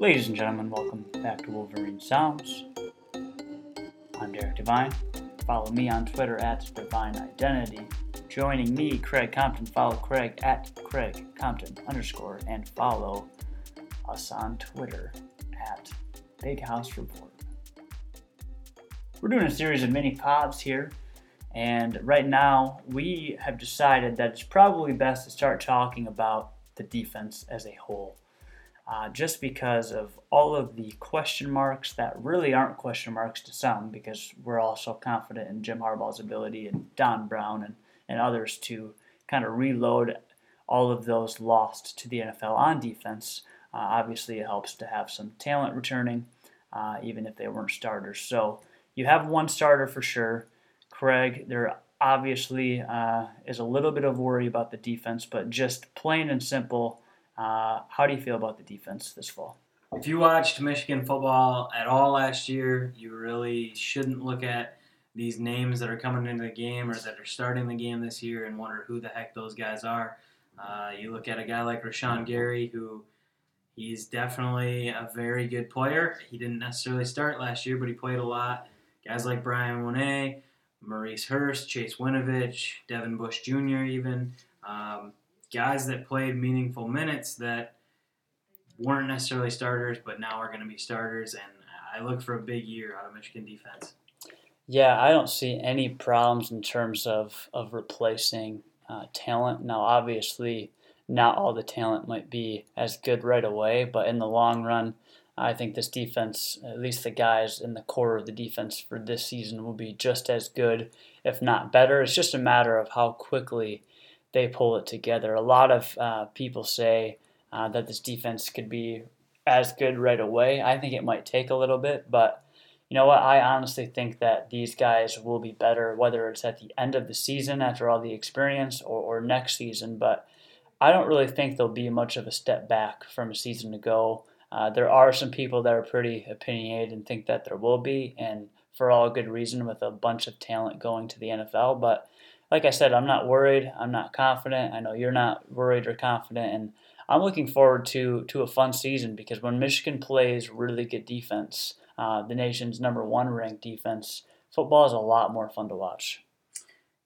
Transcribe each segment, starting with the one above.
Ladies and gentlemen, welcome back to Wolverine Sounds. I'm Derek Devine. Follow me on Twitter at Divine Identity. Joining me, Craig Compton. Follow Craig at Craig Compton underscore and follow us on Twitter at Big House Report. We're doing a series of mini pods here, and right now we have decided that it's probably best to start talking about the defense as a whole uh, just because of all of the question marks that really aren't question marks to some, because we're all so confident in Jim Harbaugh's ability and Don Brown and, and others to kind of reload all of those lost to the NFL on defense. Uh, obviously, it helps to have some talent returning, uh, even if they weren't starters. So you have one starter for sure. Craig, there obviously uh, is a little bit of worry about the defense, but just plain and simple uh, how do you feel about the defense this fall? If you watched Michigan football at all last year, you really shouldn't look at these names that are coming into the game or that are starting the game this year and wonder who the heck those guys are. Uh, you look at a guy like Rashan Gary, who he's definitely a very good player. He didn't necessarily start last year, but he played a lot. Guys like Bryan Mone, Maurice Hurst, Chase Winovich, Devin Bush Jr., even. Um, guys that played meaningful minutes that weren't necessarily starters, but now are going to be starters. And I look for a big year out of Michigan defense. Yeah, I don't see any problems in terms of, of replacing uh, talent. Now, obviously, not all the talent might be as good right away, but in the long run, I think this defense, at least the guys in the core of the defense for this season, will be just as good, if not better. It's just a matter of how quickly they pull it together. A lot of uh, people say uh, that this defense could be as good right away. I think it might take a little bit, but you know what? I honestly think that these guys will be better, whether it's at the end of the season after all the experience or, or next season. But I don't really think there'll be much of a step back from a season ago. Uh, there are some people that are pretty opinionated and think that there will be, and for all good reason with a bunch of talent going to the NFL. But like I said, I'm not worried. I'm not confident. I know you're not worried or confident, and I'm looking forward to to a fun season because when Michigan plays really good defense, uh, the nation's number one ranked defense, football is a lot more fun to watch.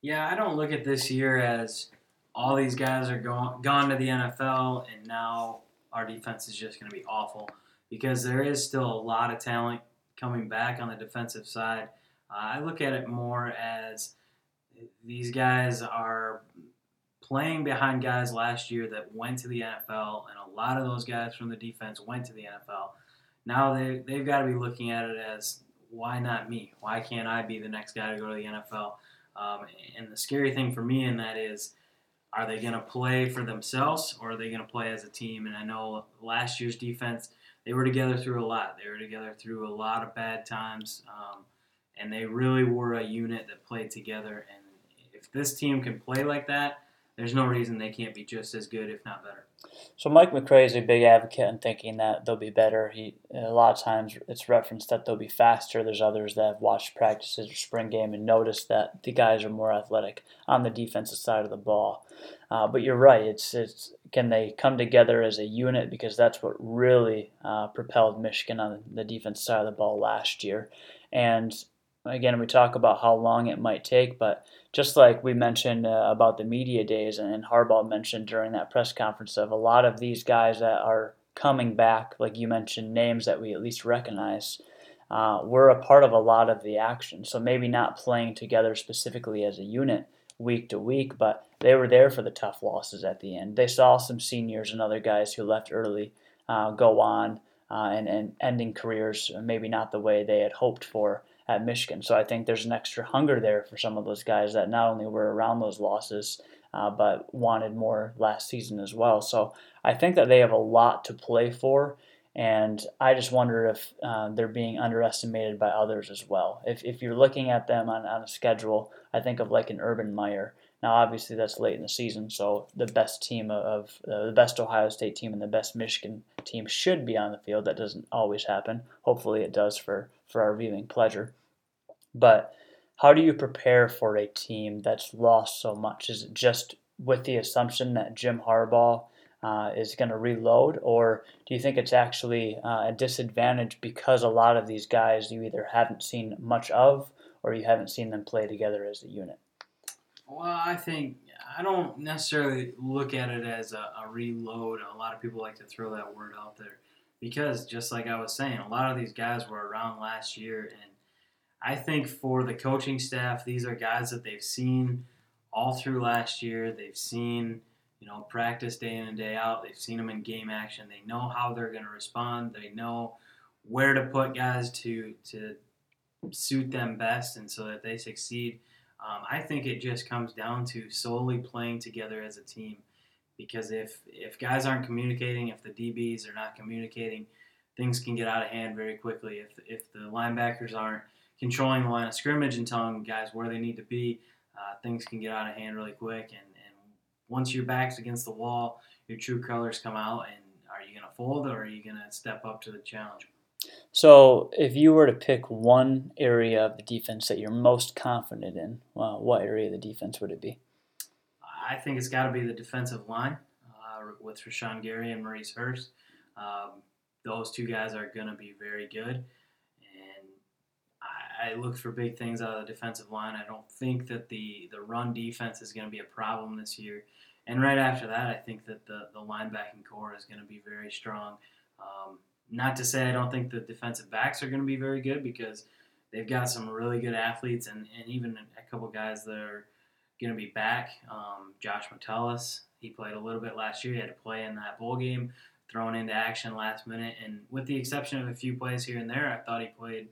Yeah, I don't look at this year as all these guys are gone gone to the NFL, and now our defense is just going to be awful because there is still a lot of talent coming back on the defensive side. Uh, I look at it more as these guys are playing behind guys last year that went to the NFL, and a lot of those guys from the defense went to the NFL. Now they, they've got to be looking at it as why not me? Why can't I be the next guy to go to the NFL? Um, and the scary thing for me in that is, are they going to play for themselves or are they going to play as a team? And I know last year's defense, they were together through a lot. They were together through a lot of bad times, um, and they really were a unit that played together. And this team can play like that, there's no reason they can't be just as good, if not better. So Mike McCray is a big advocate in thinking that they'll be better. He a lot of times it's referenced that they'll be faster. There's others that have watched practices or spring game and noticed that the guys are more athletic on the defensive side of the ball. Uh, but you're right. It's it's can they come together as a unit because that's what really uh, propelled Michigan on the defense side of the ball last year. And again, we talk about how long it might take, but just like we mentioned uh, about the media days, and Harbaugh mentioned during that press conference of a lot of these guys that are coming back, like you mentioned, names that we at least recognize, uh, were a part of a lot of the action. So maybe not playing together specifically as a unit week to week, but they were there for the tough losses at the end. They saw some seniors and other guys who left early uh, go on uh, and, and ending careers maybe not the way they had hoped for at Michigan. So I think there's an extra hunger there for some of those guys that not only were around those losses, uh, but wanted more last season as well. So I think that they have a lot to play for. And I just wonder if uh, they're being underestimated by others as well. If, if you're looking at them on, on a schedule, I think of like an Urban Meyer. Now, obviously, that's late in the season, so the best team of uh, the best Ohio State team and the best Michigan team should be on the field. That doesn't always happen. Hopefully, it does for for our viewing pleasure. But how do you prepare for a team that's lost so much? Is it just with the assumption that Jim Harbaugh uh, is going to reload, or do you think it's actually uh, a disadvantage because a lot of these guys you either haven't seen much of or you haven't seen them play together as a unit? Well, I think I don't necessarily look at it as a, a reload. A lot of people like to throw that word out there because, just like I was saying, a lot of these guys were around last year, and I think for the coaching staff, these are guys that they've seen all through last year. They've seen you know, practice day in and day out. They've seen them in game action. They know how they're going to respond. They know where to put guys to to suit them best and so that they succeed. Um, I think it just comes down to solely playing together as a team. Because if if guys aren't communicating, if the DBs are not communicating, things can get out of hand very quickly. If if the linebackers aren't controlling the line of scrimmage and telling guys where they need to be, uh, things can get out of hand really quick. And once your back's against the wall, your true colors come out. And are you going to fold or are you going to step up to the challenge? So, if you were to pick one area of the defense that you're most confident in, well, what area of the defense would it be? I think it's got to be the defensive line uh, with Rashan Gary and Maurice Hurst. Um, those two guys are going to be very good. And I, I look for big things out of the defensive line. I don't think that the, the run defense is going to be a problem this year. And right after that, I think that the, the linebacking core is going to be very strong. Um, not to say I don't think the defensive backs are going to be very good because they've got some really good athletes and, and even a couple guys that are going to be back. Um, Josh Metellus, he played a little bit last year. He had to play in that bowl game, thrown into action last minute. And with the exception of a few plays here and there, I thought he played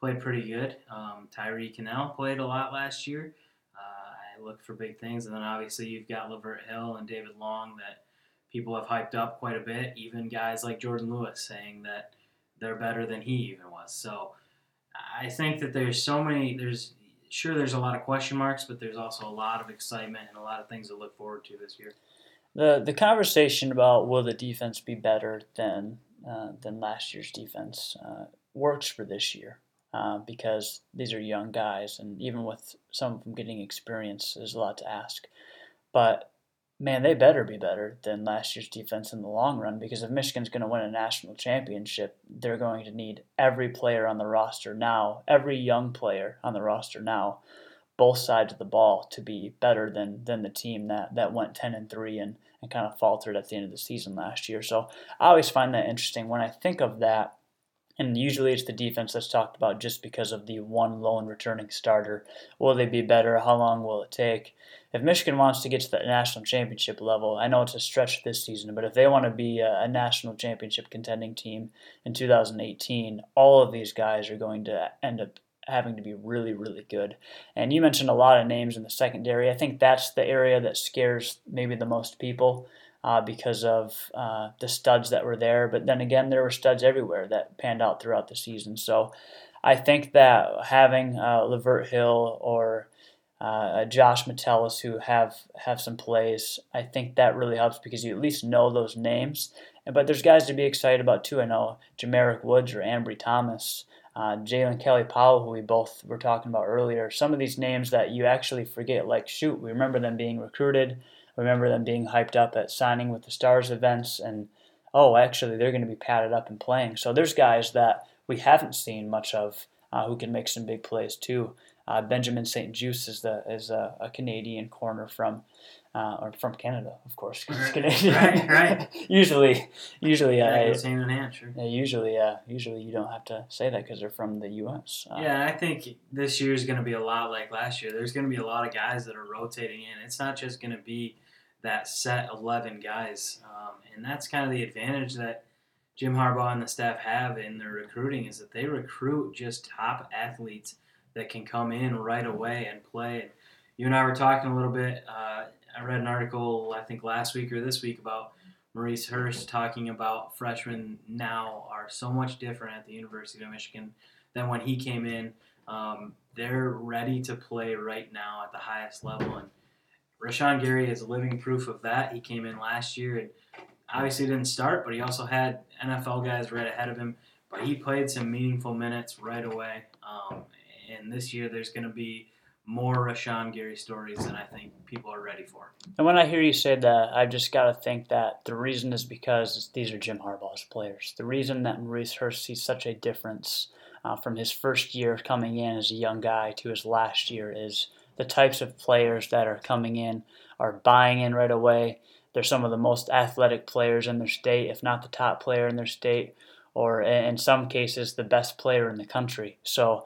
played pretty good. Um, Tyree Kinnel played a lot last year Uh, I look for big things. And then obviously you've got Lavert Hill and David Long that people have hyped up quite a bit. Even guys like Jourdan Lewis saying that they're better than he even was. So I think that there's so many. There's sure there's a lot of question marks, but there's also a lot of excitement and a lot of things to look forward to this year. The the conversation about will the defense be better than uh, than last year's defense uh, works for this year uh, because these are young guys, and even with some of them getting experience, there's a lot to ask. But man, they better be better than last year's defense in the long run because if Michigan's going to win a national championship, they're going to need every player on the roster now, every young player on the roster now, both sides of the ball to be better than than the team that that went 10 and 3 and and kind of faltered at the end of the season last year. So I always find that interesting when I think of that and usually it's the defense that's talked about just because of the one lone returning starter. Will they be better? How long will it take? If Michigan wants to get to the national championship level, I know it's a stretch this season, but if they want to be a, national championship contending team in 2018, all of these guys are going to end up having to be really, really good. And you mentioned a lot of names in the secondary. I think that's the area that scares maybe the most people uh, because of uh, the studs that were there. But then again, there were studs everywhere that panned out throughout the season. So I think that having uh, Lavert Hill or uh, Josh Metellus who have have some plays, I think that really helps because you at least know those names. But there's guys to be excited about too. I know J'Marick Woods or Ambry Thomas. Uh, Jaylen Kelly Powell, who we both were talking about earlier, some of these names that you actually forget, like, shoot, we remember them being recruited remember them being hyped up at signing with the Stars events, and oh, actually, they're going to be padded up and playing. So there's guys that we haven't seen much of uh, who can make some big plays too. Uh, Benjamin St-Juste is the is a, a Canadian corner from uh, or from Canada, of course. Canadian. right, right. usually, usually, yeah, uh, hand in hand, sure. Yeah, usually, uh, usually you don't have to say that because they're from the U.S. Uh, yeah, I think this year is going to be a lot like last year. There's going to be a lot of guys that are rotating in. It's not just going to be that set 11 guys. Um, and that's kind of the advantage that Jim Harbaugh and the staff have in their recruiting is that they recruit just top athletes that can come in right away and play. And you and I were talking a little bit. Uh, I read an article, I think last week or this week, about Maurice Hurst talking about freshmen now are so much different at the University of Michigan than when he came in. Um, they're ready to play right now at the highest level. And Rashan Gary is living proof of that. He came in last year and obviously didn't start, but he also had NFL guys right ahead of him. But he played some meaningful minutes right away. Um, and this year, there's going to be more Rashan Gary stories than I think people are ready for. And when I hear you say that, I've just got to think that the reason is because these are Jim Harbaugh's players. The reason that Maurice Hurst sees such a difference uh, from his first year coming in as a young guy to his last year is the types of players that are coming in are buying in right away. They're some of the most athletic players in their state, if not the top player in their state, or in some cases, the best player in the country. So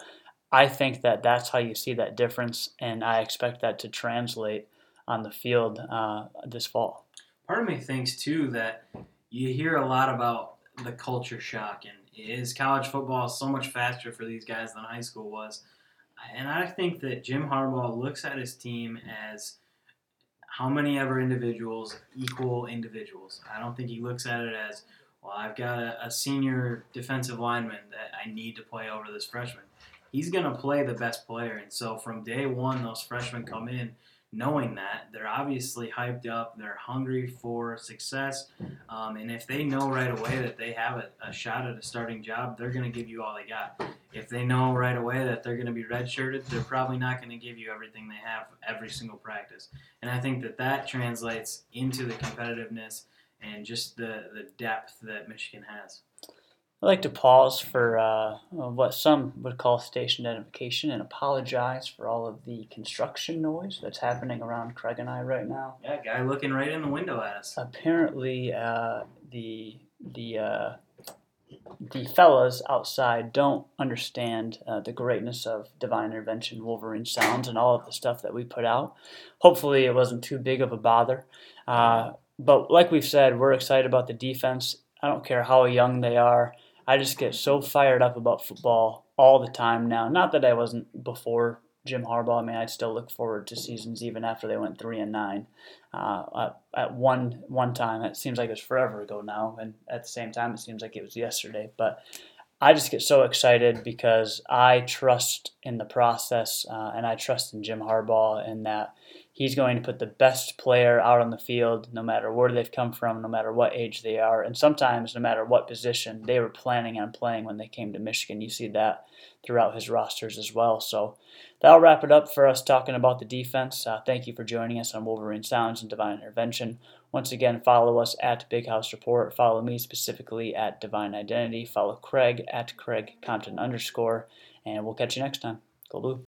I think that that's how you see that difference, and I expect that to translate on the field uh, this fall. Part of me thinks too that you hear a lot about the culture shock, and is college football so much faster for these guys than high school was? And I think that Jim Harbaugh looks at his team as how many ever individuals equal individuals. I don't think he looks at it as, well, I've got a, a senior defensive lineman that I need to play over this freshman he's going to play the best player. And so from day one, those freshmen come in knowing that they're obviously hyped up, they're hungry for success, um, and if they know right away that they have a, a shot at a starting job, they're going to give you all they got. If they know right away that they're going to be redshirted, they're probably not going to give you everything they have every single practice. And I think that that translates into the competitiveness and just the, the depth that Michigan has. I'd like to pause for uh, what some would call station identification and apologize for all of the construction noise that's happening around Craig and I right now. Yeah, guy looking right in the window at us. Apparently, uh, the the uh, the fellas outside don't understand uh, the greatness of Divine Intervention, Wolverine Sounds, and all of the stuff that we put out. Hopefully, it wasn't too big of a bother. Uh, but like we've said, we're excited about the defense. I don't care how young they are. I just get so fired up about football all the time now. Not that I wasn't before Jim Harbaugh. I mean, I'd still look forward to seasons even after they went three and nine. Uh, at one one time, it seems like it was forever ago now, and at the same time, it seems like it was yesterday. But I just get so excited because I trust in the process, uh, and I trust in Jim Harbaugh, and that he's going to put the best player out on the field no matter where they've come from, no matter what age they are, and sometimes no matter what position they were planning on playing when they came to Michigan. You see that throughout his rosters as well. So that'll wrap it up for us talking about the defense. Uh, thank you for joining us on Wolverine Sounds and Divine Intervention. Once again, follow us at Big House Report. Follow me specifically at Divine Identity. Follow Craig at Craig Compton underscore. And we'll catch you next time. Go Blue.